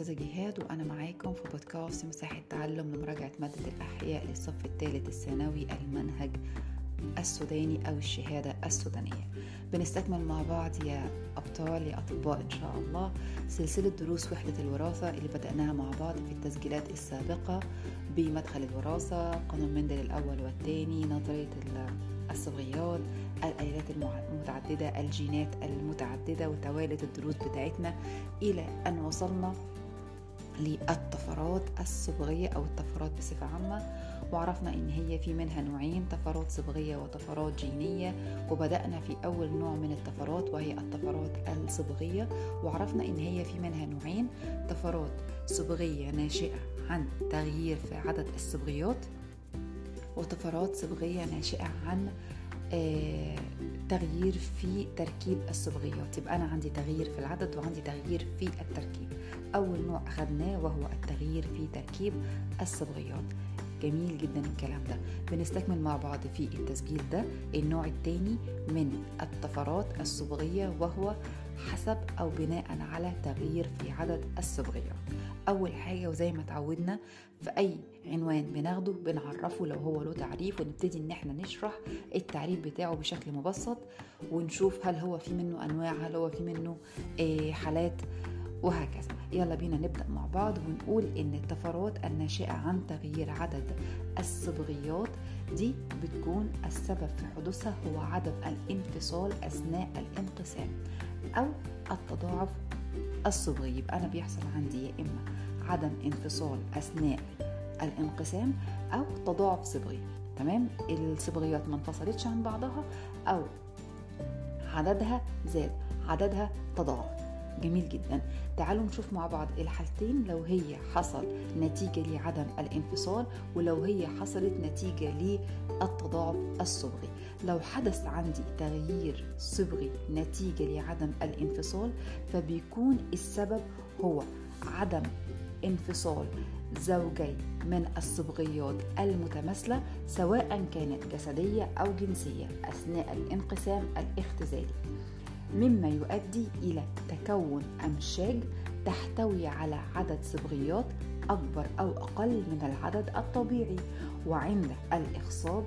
أستاذة جهاد وأنا معاكم في بودكاست مساحة تعلم لمراجعة مادة الأحياء للصف الثالث الثانوي المنهج السوداني أو الشهادة السودانية. بنستكمل مع بعض يا أبطال يا أطباء إن شاء الله. سلسلة دروس وحدة الوراثة اللي بدأناها مع بعض في التسجيلات السابقة بمدخل الوراثة قانون مندل الأول والثاني نظرية الصبغيات الآلات المتعددة الجينات المتعددة وتوالد الدروس بتاعتنا إلى أن وصلنا للطفرات الصبغية أو الطفرات بصفة عامة. وعرفنا إن هي في منها نوعين طفرات صبغية وطفرات جينية. وبدأنا في أول نوع من الطفرات وهي الطفرات الصبغية. وعرفنا إن هي في منها نوعين طفرات صبغية ناشئة عن تغيير في عدد الصبغيات وطفرات صبغية ناشئة عن آه تغيير في تركيب الصبغيات. يبقى أنا عندي تغيير في العدد وعندي تغيير في التركيب. أول نوع أخذناه وهو التغيير في تركيب الصبغيات. جميل جدا الكلام ده. بنستكمل مع بعض في التسجيل ده النوع الثاني من الطفرات الصبغية وهو حسب أو بناء على تغيير في عدد الصبغيات. أول حاجة وزي ما تعودنا في أي عنوان بناخده بنعرفه لو هو له تعريف ونبتدي إن إحنا نشرح التعريف بتاعه بشكل مبسط ونشوف هل هو في منه أنواع هل هو في منه حالات وهكذا. يلا بينا نبدأ مع بعض ونقول إن الطفرات الناشئة عن تغيير عدد الصبغيات دي بتكون السبب في حدوثها هو عدم الانفصال أثناء الانقسام أو التضاعف الصبغي. يبقى أنا بيحصل عندي يا إما عدم انفصال أثناء الانقسام أو تضاعف صبغي. تمام؟ الصبغيات ما انفصلتش عن بعضها أو عددها زاد عددها تضاعف. جميل جدا. تعالوا نشوف مع بعض الحالتين لو هي حصل نتيجة لعدم الانفصال ولو هي حصلت نتيجة للتضاعف الصبغي لو حدث عندي تغيير صبغي نتيجة لعدم الانفصال فبيكون السبب هو عدم انفصال زوجي من الصبغيات المتماثلة سواء كانت جسدية أو جنسية أثناء الانقسام الاختزالي. مما يؤدي إلى تكون أمشاج تحتوي على عدد صبغيات أكبر أو أقل من العدد الطبيعي وعند الإخصاب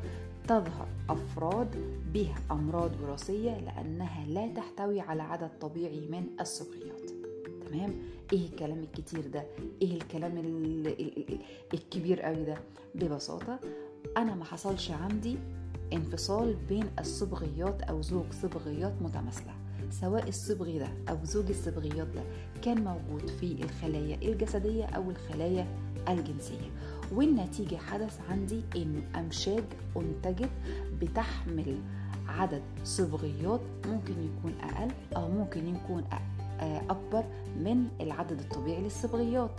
تظهر أفراد بها أمراض وراثية لأنها لا تحتوي على عدد طبيعي من الصبغيات. تمام؟ إيه الكلام الكتير ده؟ إيه الكلام الكبير قوي ده؟ ببساطة أنا ما حصلش عندي انفصال بين الصبغيات أو زوج صبغيات متماثلة. سواء الصبغي ده أو زوج الصبغيات ده كان موجود في الخلايا الجسدية أو الخلايا الجنسية. والنتيجة حدث عندي إنه أمشاج أنتجت بتحمل عدد صبغيات ممكن يكون أقل أو ممكن يكون أكبر من العدد الطبيعي للصبغيات.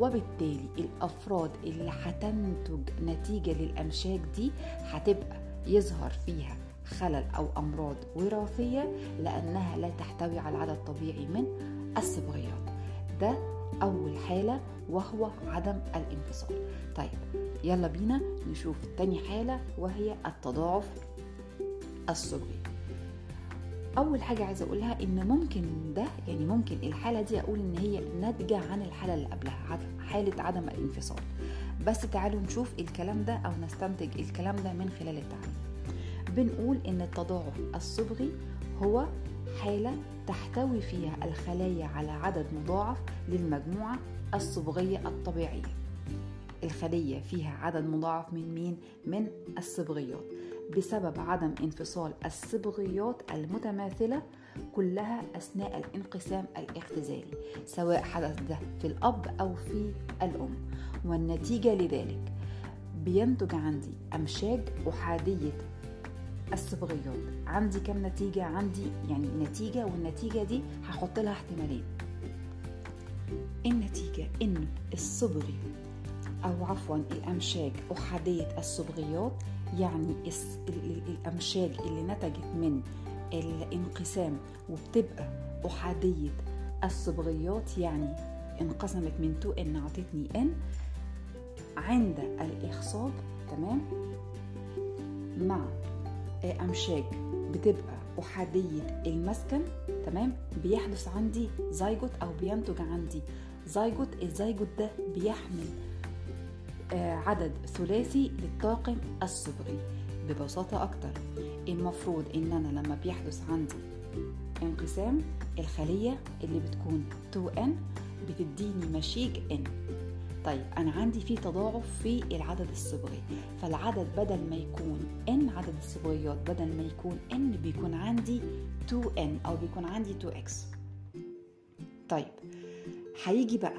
وبالتالي الأفراد اللي هتنتج نتيجة للأمشاج دي هتبقى يظهر فيها خلل أو أمراض وراثية لأنها لا تحتوي على عدد طبيعي من الصبغيات. ده أول حالة وهو عدم الانفصال. طيب يلا بينا نشوف تاني حالة وهي التضاعف الصبغي. أول حاجة عايزة أقولها إن ممكن ده يعني ممكن الحالة دي أقول إن هي ناتجة عن الحالة اللي قبلها حالة عدم الانفصال. بس تعالوا نشوف الكلام ده أو نستنتج الكلام ده من خلال التعريف بنقول إن التضاعف الصبغي هو حالة تحتوي فيها الخلايا على عدد مضاعف للمجموعة الصبغية الطبيعية. الخلية فيها عدد مضاعف من مين؟ من الصبغيات. بسبب عدم انفصال الصبغيات المتماثلة كلها أثناء الانقسام الاختزالي سواء حدث ده في الأب أو في الأم. والنتيجة لذلك بينتج عندي أمشاج أحادية الصبغيات عندي كم نتيجة؟ عندي يعني نتيجة والنتيجة دي هحط لها احتمالين. النتيجة إن الصبغي أو عفوا الأمشاج أحادية الصبغيات يعني الأمشاج اللي نتجت من الانقسام وبتبقى أحادية الصبغيات يعني انقسمت من 2 إن أعطتني إن. عند الإخصاب تمام؟ مع أمشاج بتبقى أحادية المسكن تمام؟ بيحدث عندي زيجوت أو بينتج عندي. زيجوت الزيجوت ده بيحمل آه، عدد ثلاثي للطاقم الصبغي ببساطة أكتر. المفروض إن أنا لما بيحدث عندي انقسام الخلية اللي بتكون 2N بتديني مشيج N. طيب أنا عندي في تضاعف في العدد الصبغي. فالعدد بدل ما يكون N عدد الصبغيات بدل ما يكون N بيكون عندي 2N أو بيكون عندي 2X طيب هيجي بقى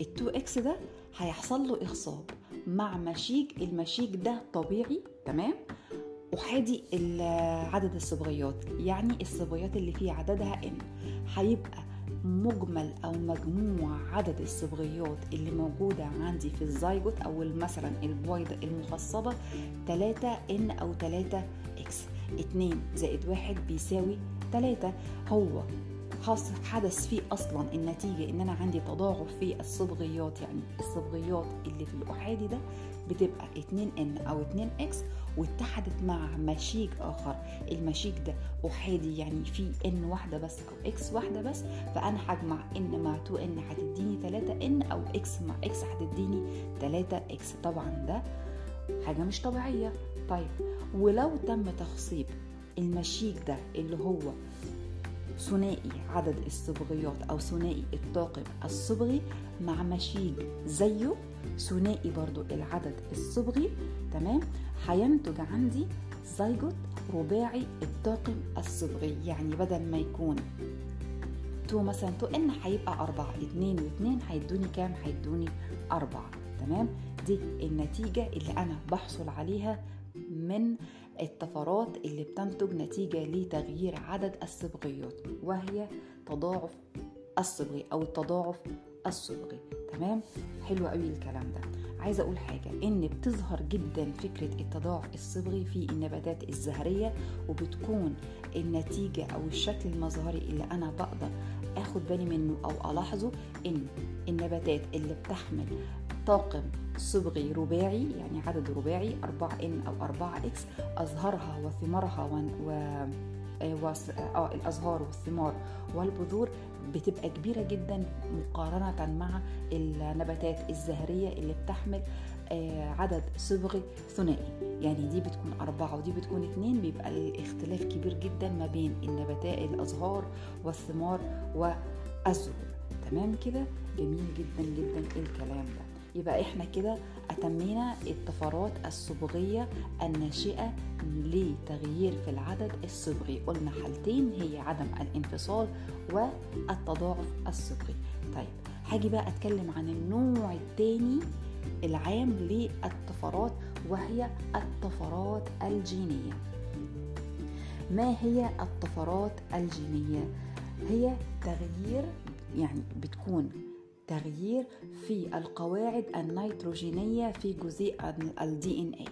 ال 2X ده هيحصل له إخصاب مع مشيج المشيج ده طبيعي تمام؟ أحادي عدد الصبغيات يعني الصبغيات اللي فيه عددها n. هيبقى مجمل أو مجموع عدد الصبغيات اللي موجودة عندي في الزيجوت أو مثلا البويضة المخصبة 3 n أو 3 x 2 زائد 1 بيساوي 3 هو حدث فيه أصلا النتيجة إن أنا عندي تضاعف في الصبغيات يعني الصبغيات اللي في الأحادي ده بتبقى 2 n أو 2 x واتحدت مع مشيج آخر. المشيج ده أحادي يعني في n واحدة بس أو x واحدة بس فانا هجمع n مع 2 n هتديني 3 n أو x مع x هتديني 3 x. طبعا ده حاجة مش طبيعية. طيب ولو تم تخصيب المشيج ده اللي هو ثنائي عدد الصبغيات أو ثنائي الطاقم الصبغي مع مشيج زيه ثنائي برضو العدد الصبغي تمام؟ هينتج عندي زيجوت رباعي الطاقم الصبغي يعني بدل ما يكون two مثلا two n هيبقى أربعة اتنين واتنين هيدوني كام؟ هيدوني أربعة تمام؟ دي النتيجة اللي أنا بحصل عليها من الطفرات اللي بتنتج نتيجة لتغيير عدد الصبغيات وهي تضاعف الصبغي أو التضاعف الصبغي. تمام؟ حلو قوي الكلام ده. عايزة أقول حاجة إن بتظهر جدا فكرة التضاعف الصبغي في النباتات الزهرية وبتكون النتيجة أو الشكل المظهري اللي أنا بقدر آخد بالي منه أو ألاحظه إن النباتات اللي بتحمل طاقم صبغي رباعي يعني عدد رباعي 4 إن أو 4 إكس ازهارها وثمارها و... آه, آه الأزهار والثمار والبذور بتبقى كبيرة جدا مقارنة مع النباتات الزهرية اللي بتحمل آه عدد صبغي ثنائي. يعني دي بتكون أربعة ودي بتكون اتنين بيبقى الاختلاف كبير جدا ما بين النباتات الأزهار والثمار والزهور تمام كده؟ جميل جدا جدا الكلام ده. يبقى إحنا كده أتمينا الطفرات الصبغية الناشئة لتغيير في العدد الصبغي. قلنا حالتين هي عدم الانفصال والتضاعف الصبغي. طيب هاجي بقى أتكلم عن النوع الثاني العام للطفرات وهي الطفرات الجينية. ما هي الطفرات الجينية؟ هي تغيير يعني بتكون تغيير في القواعد النيتروجينية في جزيء ال DNA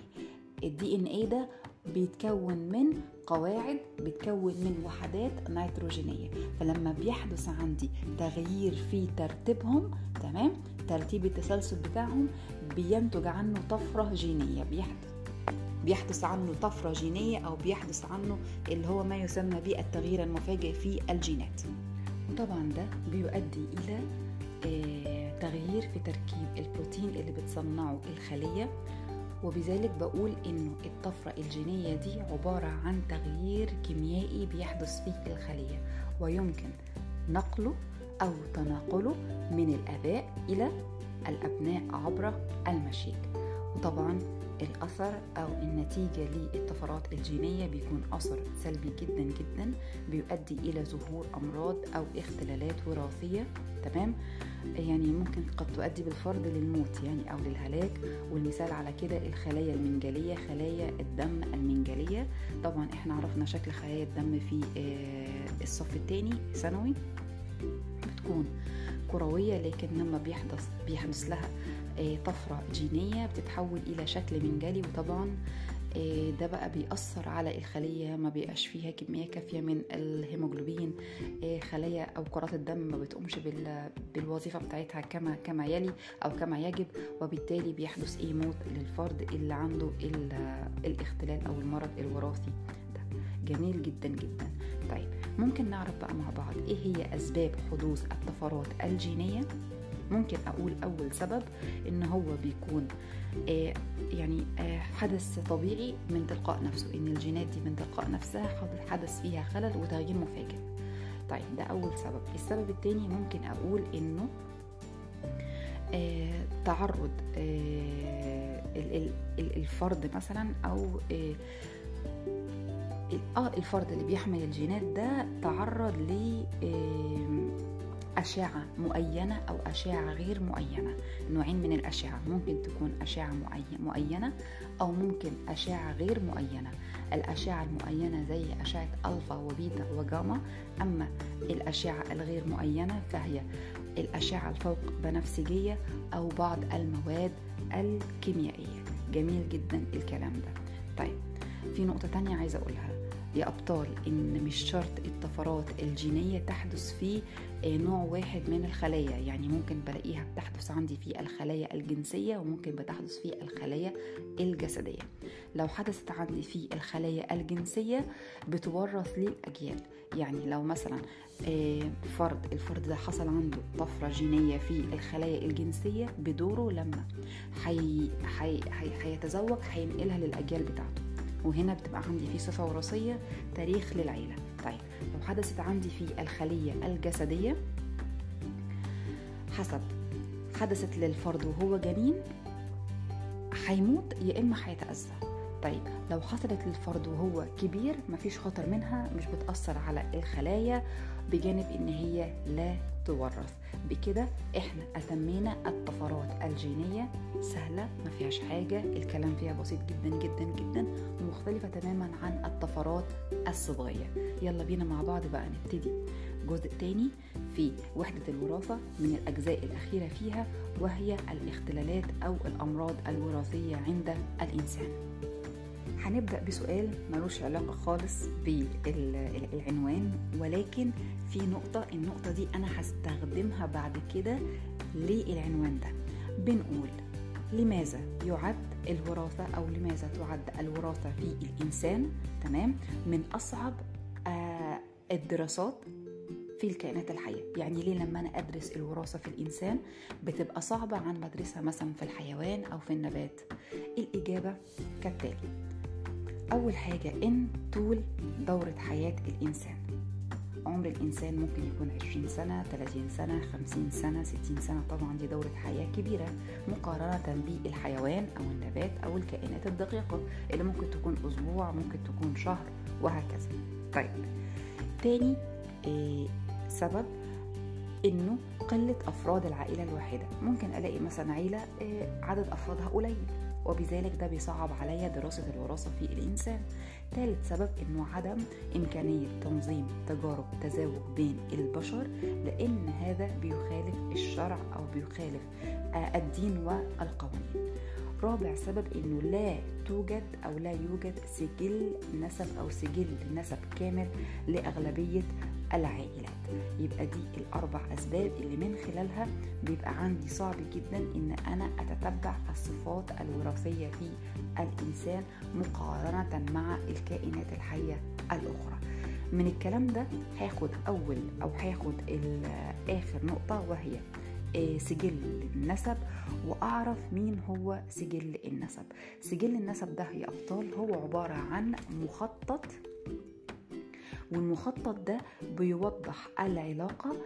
ال DNA ده بيتكون من قواعد بيتكون من وحدات نيتروجينية. فلما بيحدث عندي تغيير في ترتيبهم تمام؟ ترتيب التسلسل بتاعهم بينتج عنه طفرة جينية. بيحدث بيحدث عنه طفرة جينية أو بيحدث عنه اللي هو ما يسمى بالتغيير المفاجئ في الجينات. وطبعا ده بيؤدي إلى تغيير في تركيب البروتين اللي بتصنعه الخلية. وبذلك بقول إنه الطفرة الجينية دي عبارة عن تغيير كيميائي بيحدث في الخلية ويمكن نقله أو تناقله من الآباء إلى الأبناء عبر المشيك. وطبعا الأثر أو النتيجة للطفرات الجينية بيكون أثر سلبي جدا جدا بيؤدي إلى ظهور أمراض أو اختلالات وراثية. تمام؟ يعني ممكن قد تؤدي بالفرد للموت يعني أو للهلاك. والمثال على كده الخلايا المنجلية خلايا الدم المنجلية. طبعا إحنا عرفنا شكل خلايا الدم في آه، الصف الثاني ثانوي. بتكون كروية لكن لما بيحدث بيحدث لها طفرة جينية بتتحول إلى شكل منجلي وطبعا آه، ده بقى بيأثر على الخلية ما بيبقاش فيها كمية كافية من الهيموجلوبين آه، خلايا أو كرات الدم ما بتقومش بالوظيفة بتاعتها كما كما يلي أو كما يجب وبالتالي بيحدث إيه؟ موت للفرد اللي عنده الاختلال أو المرض الوراثي ده. جميل جدا جدا. طيب ممكن نعرف بقى مع بعض إيه هي أسباب حدوث الطفرات الجينية؟ ممكن أقول أول سبب إن هو بيكون آه يعني آه حدث طبيعي من تلقاء نفسه إن الجينات دي من تلقاء نفسها حدث فيها خلل وتغيير مفاجئ. طيب ده أول سبب. السبب التاني ممكن أقول إنه آه تعرض الفرد مثلا أو آه الفرد اللي بيحمل الجينات ده تعرض ل أشعة معينة أو أشعة غير معينة نوعين من الأشعة ممكن تكون أشعة معينة أو ممكن أشعة غير معينة الأشعة المعينة زي أشعة ألفا وبيتا وجاما أما الأشعة الغير معينة فهي الأشعة الفوق بنفسجية أو بعض المواد الكيميائية. جميل جدا الكلام ده. طيب في نقطة تانية عايزة أقولها. يا أبطال إن مش شرط الطفرات الجينية تحدث في نوع واحد من الخلايا. يعني ممكن بلاقيها بتحدث عندي في الخلايا الجنسية وممكن بتحدث في الخلايا الجسدية. لو حدثت عندي في الخلايا الجنسية بتورث للأجيال يعني لو مثلا فرد الفرد ده حصل عنده طفرة جينية في الخلايا الجنسية بدوره لما حي... حي... حي... هيتزوج هينقلها للأجيال بتاعته. وهنا بتبقى عندي في صفة وراثية تاريخ للعيلة. طيب لو حدثت عندي في الخلية الجسدية حسب. حدثت للفرد وهو جنين هيموت يا إما هيتأذى. طيب لو حصلت للفرد وهو كبير مفيش خطر منها مش بتأثر على الخلايا بجانب إن هي لا تورث. بكده إحنا أتمينا الطفرات الجينية. سهلة ما فيهاش حاجة. الكلام فيها بسيط جدا جدا جدا ومختلفة تماما عن الطفرات الصبغية. يلا بينا مع بعض بقى نبتدي. جزء تاني في وحدة الوراثة من الأجزاء الأخيرة فيها وهي الاختلالات أو الأمراض الوراثية عند الإنسان. هنبدأ بسؤال ملوش علاقة خالص بالعنوان ولكن في نقطة النقطة دي أنا هستخدمها بعد كده للعنوان ده. بنقول لماذا يعد الوراثة أو لماذا تعد الوراثة في الإنسان؟ تمام؟ من أصعب آه الدراسات في الكائنات الحية. يعني ليه لما أنا أدرس الوراثة في الإنسان بتبقى صعبة عن بدرسها مثلا في الحيوان أو في النبات؟ الإجابة كالتالي أول حاجة إن طول دورة حياة الإنسان. عمر الإنسان ممكن يكون 20 سنة 30 سنة 50 سنة 60 سنة. طبعا دي دورة حياة كبيرة مقارنة بالحيوان أو النبات أو الكائنات الدقيقة اللي ممكن تكون أسبوع ممكن تكون شهر وهكذا. طيب. تاني إيه سبب إنه قلة أفراد العائلة الواحدة. ممكن ألاقي مثلا عيلة إيه عدد أفرادها قليل. وبذلك ده بيصعب عليا دراسة الوراثة في الإنسان. ثالث سبب أنه عدم إمكانية تنظيم تجارب تزاوج بين البشر لأن هذا بيخالف الشرع أو بيخالف الدين والقوانين. رابع سبب إنه لا توجد أو لا يوجد سجل نسب أو سجل نسب كامل لأغلبية العائلات. يبقى دي الأربع أسباب اللي من خلالها بيبقى عندي صعب جدا إن أنا أتتبع الصفات الوراثية في الإنسان مقارنة مع الكائنات الحية الأخرى. من الكلام ده هاخد أول أو هاخد آخر نقطة وهي سجل النسب وأعرف مين هو سجل النسب. سجل النسب ده يا أبطال هو عبارة عن مخطط والمخطط ده بيوضح العلاقة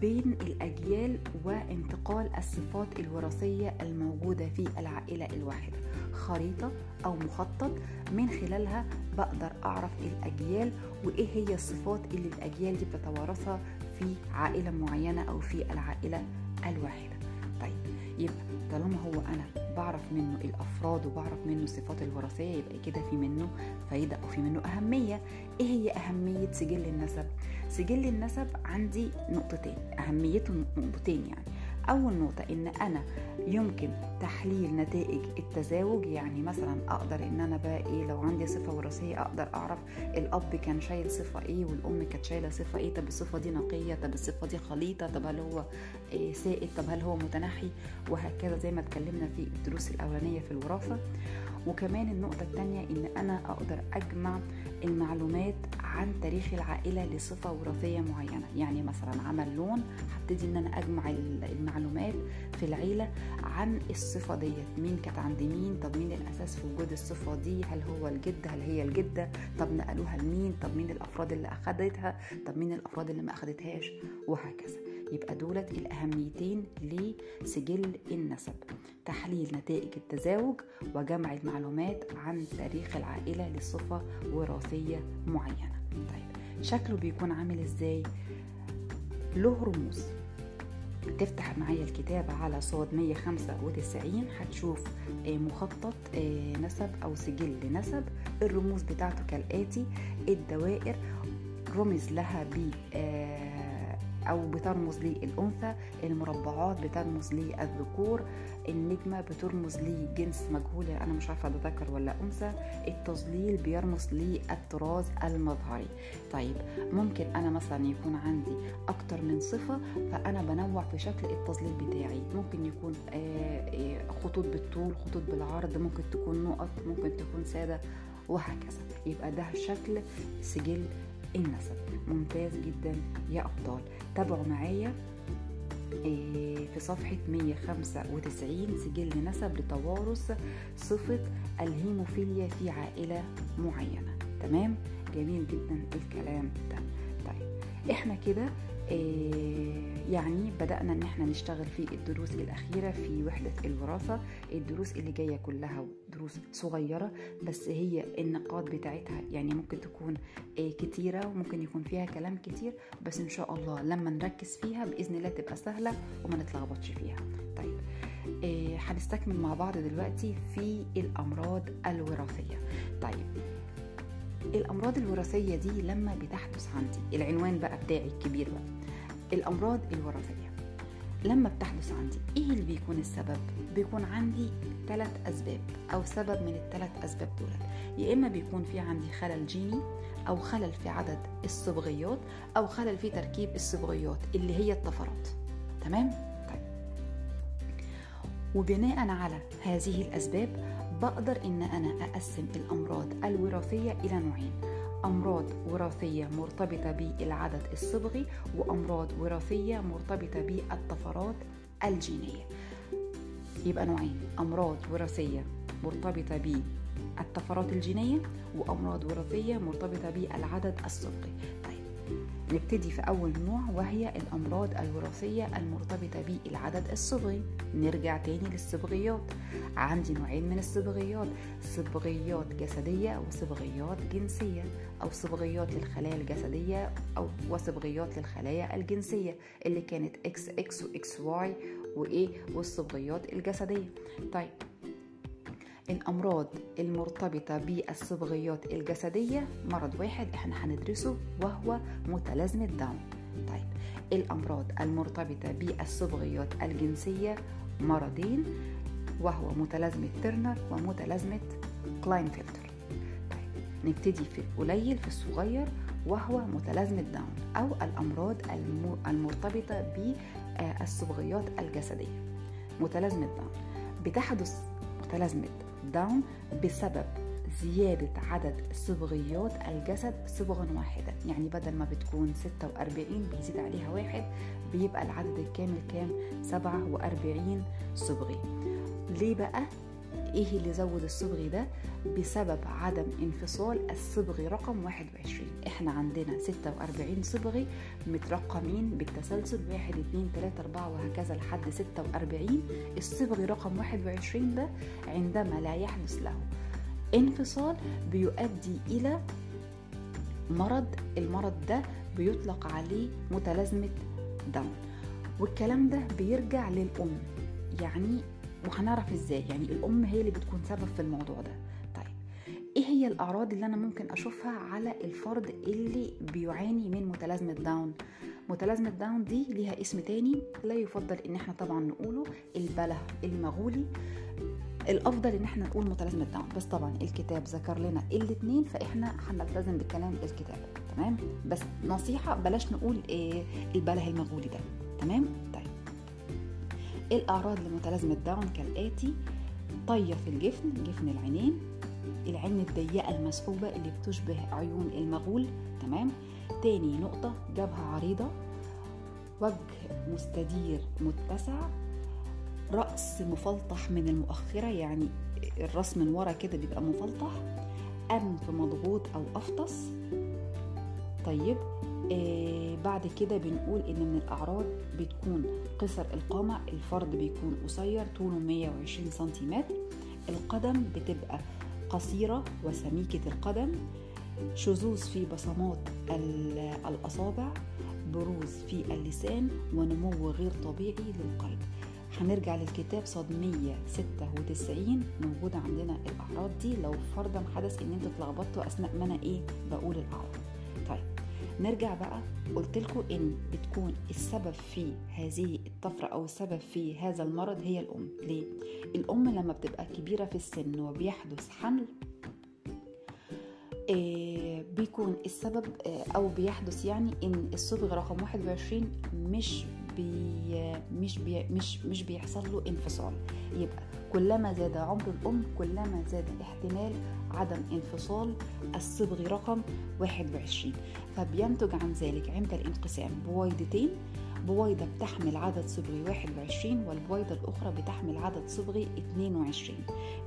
بين الأجيال وانتقال الصفات الوراثية الموجودة في العائلة الواحدة. خريطة أو مخطط من خلالها بقدر أعرف الأجيال وإيه هي الصفات اللي الأجيال دي بتتوارثها في عائلة معينة أو في العائلة الواحدة. طيب يبقى طالما هو أنا بعرف منه الأفراد وبعرف منه الصفات الوراثية يبقى كده في منه فايدة أو في منه أهمية. إيه هي أهمية سجل النسب؟ سجل النسب عندي نقطتين أهميته نقطتين يعني. أول نقطة إن أنا يمكن تحليل نتائج التزاوج يعني مثلا أقدر إن أنا بقى إيه لو عندي صفة وراثية أقدر أعرف الأب كان شايل صفة إيه والأم كانت شايلة صفة إيه طب الصفة دي نقية طب الصفة دي خليطة طب هل هو إيه سائد طب هل هو متنحي؟ وهكذا زي ما اتكلمنا في الدروس الأولانية في الوراثة. وكمان النقطة التانية إن أنا أقدر أجمع المعلومات عن تاريخ العائلة لصفة وراثية معينة. يعني مثلا عمل لون هبتدي إن أنا أجمع المعلومات في العيلة عن الصفة ديت مين كانت عند مين؟ طب مين الأساس في وجود الصفة دي؟ هل هو الجد؟ هل هي الجدة؟ طب نقلوها لمين؟ طب مين الأفراد اللي أخدتها؟ طب مين الأفراد اللي ما أخدتهاش؟ وهكذا. يبقى دولت الأهميتين لسجل النسب تحليل نتائج التزاوج وجمع المعلومات عن تاريخ العائلة لصفة وراثية معينة. طيب شكله بيكون عامل إزاي؟ له رموز. تفتح معايا الكتاب على صاد 195 هتشوف مخطط نسب أو سجل نسب الرموز بتاعته كالآتي الدوائر رمز لها ب أو بترمز للأنثى المربعات بترمز للذكور النجمة بترمز لجنس مجهول أنا مش عارفة ده ذكر ولا أنثى. التظليل بيرمز للطراز المظهري طيب ممكن أنا مثلا يكون عندي أكتر من صفة فأنا بنوع في شكل التظليل بتاعي. ممكن يكون خطوط بالطول خطوط بالعرض ممكن تكون نقط ممكن تكون سادة وهكذا. يبقى ده شكل سجل النسب. ممتاز جدا. يا أبطال. تابعوا معايا في صفحة 195 سجل نسب لتوارث صفة الهيموفيليا في عائلة معينة. تمام؟ جميل جدا الكلام ده. طيب إحنا كده يعني بدأنا إن إحنا نشتغل في الدروس الأخيرة في وحدة الوراثة الدروس اللي جاية كلها. دروس صغيرة بس هي النقاط بتاعتها يعني ممكن تكون كتيرة وممكن يكون فيها كلام كتير بس إن شاء الله لما نركز فيها بإذن الله تبقى سهلة وما نتلخبطش فيها. طيب هنستكمل مع بعض دلوقتي في الأمراض الوراثية. طيب الأمراض الوراثية دي لما بتحدث عندي العنوان بقى بتاعي الكبير بقى الأمراض الوراثية. لما بتحدث عندي إيه اللي بيكون السبب؟ بيكون عندي ثلاث أسباب أو سبب من الثلاث أسباب دول يا إما بيكون في عندي خلل جيني أو خلل في عدد الصبغيات أو خلل في تركيب الصبغيات اللي هي الطفرات تمام؟ طيب وبناء على هذه الأسباب بقدر إن أنا أقسم الأمراض الوراثية إلى نوعين أمراض وراثية مرتبطة بالعدد الصبغي وأمراض وراثية مرتبطة بالطفرات الجينية. يبقى نوعين أمراض وراثية مرتبطة بالطفرات الجينية وأمراض وراثية مرتبطة بالعدد الصبغي. نبتدي في أول نوع وهي الأمراض الوراثية المرتبطة بالعدد الصبغي. نرجع تاني للصبغيات. عندي نوعين من الصبغيات صبغيات جسدية وصبغيات جنسية أو صبغيات للخلايا الجسدية أو وصبغيات للخلايا الجنسية اللي كانت إكس إكس واكس واي وايه والصبغيات الجسدية. طيب الأمراض المرتبطة بالصبغيات الجسدية مرض واحد إحنا هندرسه وهو متلازمة داون طيب الأمراض المرتبطة بالصبغيات الجنسية مرضين وهو متلازمة ترنر ومتلازمة كلاينفيلتر طيب نبتدي في القليل في الصغير وهو متلازمة داون أو الأمراض المرتبطة بالصبغيات الجسدية. متلازمة داون بتحدث متلازمة داون بسبب زيادة عدد صبغيات الجسد صبغا واحدة. يعني بدل ما بتكون 46 بيزيد عليها واحد بيبقى العدد الكامل كام؟ 47 صبغي. ليه بقى؟ إيه اللي زود الصبغي ده؟ بسبب عدم انفصال الصبغي رقم 21 إحنا عندنا 46 صبغي مترقمين بالتسلسل. 1 2 3 4 وهكذا لحد 46 الصبغي رقم 21 ده عندما لا يحدث له انفصال بيؤدي إلى مرض. المرض ده بيطلق عليه متلازمة داون والكلام ده بيرجع للأم. يعني وهنعرف إزاي؟ يعني الأم هي اللي بتكون سبب في الموضوع ده. طيب إيه هي الأعراض اللي أنا ممكن أشوفها على الفرد اللي بيعاني من متلازمة داون؟ متلازمة داون دي ليها اسم تاني لا يفضل إن إحنا طبعا نقوله البله المغولي. الأفضل إن إحنا نقول متلازمة داون. بس طبعا الكتاب ذكر لنا الاثنين فإحنا هنلتزم بكلام الكتاب. تمام؟ بس نصيحة بلاش نقول إيه البله المغولي ده. تمام؟ طيب الأعراض لمتلازمه داون كالآتي؟ طية في الجفن جفن العينين العين الضيقة المسحوبة اللي بتشبه عيون المغول تمام؟ تاني نقطة جبهة عريضة وجه مستدير متسع رأس مفلطح من المؤخرة يعني الرأس من ورا كده بيبقى مفلطح أنف مضغوط أو أفطس. طيب آه بعد كده بنقول إن من الأعراض بتكون قصر القامة الفرد بيكون قصير طوله 120 سنتيمتر القدم بتبقى قصيرة وسميكة القدم شذوذ في بصمات الأصابع بروز في اللسان ونمو غير طبيعي للقلب. هنرجع للكتاب صاد 196 موجودة عندنا الأعراض دي. لو فرضا حدث إن أنتوا اتلخبطتوا أثناء ما أنا إيه؟ بقول الأعراض. نرجع بقى. قلت لكم إن بتكون السبب في هذه الطفرة أو السبب في هذا المرض هي الأم. ليه؟ الأم لما بتبقى كبيرة في السن وبيحدث حمل آه بيكون السبب آه أو بيحدث يعني إن الصبغ رقم 21 مش بي مش بي مش مش بيحصل له انفصال. يبقى كلما زاد عمر الأم كلما زاد احتمال عدم انفصال الصبغ رقم 21 فبينتج عن ذلك عند الانقسام بويضتين بويضة بتحمل عدد صبغي 21 والبويضة الأخرى بتحمل عدد صبغي 22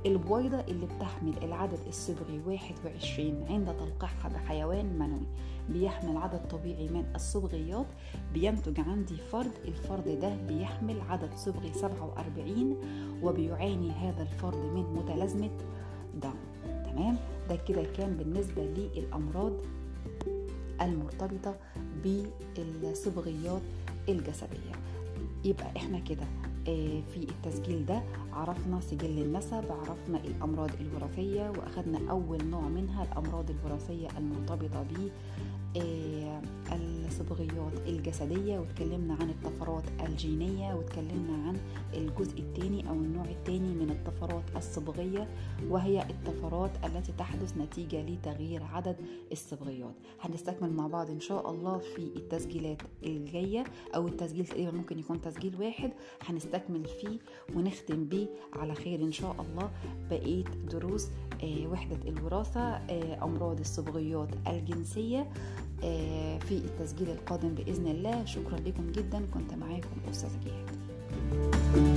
البويضة اللي بتحمل العدد الصبغي 21 عند تلقيحها بحيوان منوي. بيحمل عدد طبيعي من الصبغيات. بينتج عندي فرد الفرد ده بيحمل عدد صبغي 47 وبيعاني هذا الفرد من متلازمة داون تمام؟ ده كده كان بالنسبة للأمراض المرتبطة بالصبغيات الجسدية. يبقى إحنا كده في التسجيل ده عرفنا سجل النسب عرفنا الأمراض الوراثية وأخدنا أول نوع منها الأمراض الوراثية المرتبطة ب الصبغيات الجسدية واتكلمنا عن الطفرات الجينية واتكلمنا عن الجزء الثاني أو النوع الثاني من الطفرات الصبغية وهي الطفرات التي تحدث نتيجة لتغيير عدد الصبغيات. هنستكمل مع بعض إن شاء الله في التسجيلات الجاية أو التسجيل تقريبا ممكن يكون تسجيل واحد. هنستكمل فيه ونختم بيه على خير إن شاء الله. بقية دروس وحدة الوراثة أمراض الصبغيات الجنسية في التسجيل القادم بإذن الله. شكرا لكم جدا. كنت معاكم أستاذة جهاد.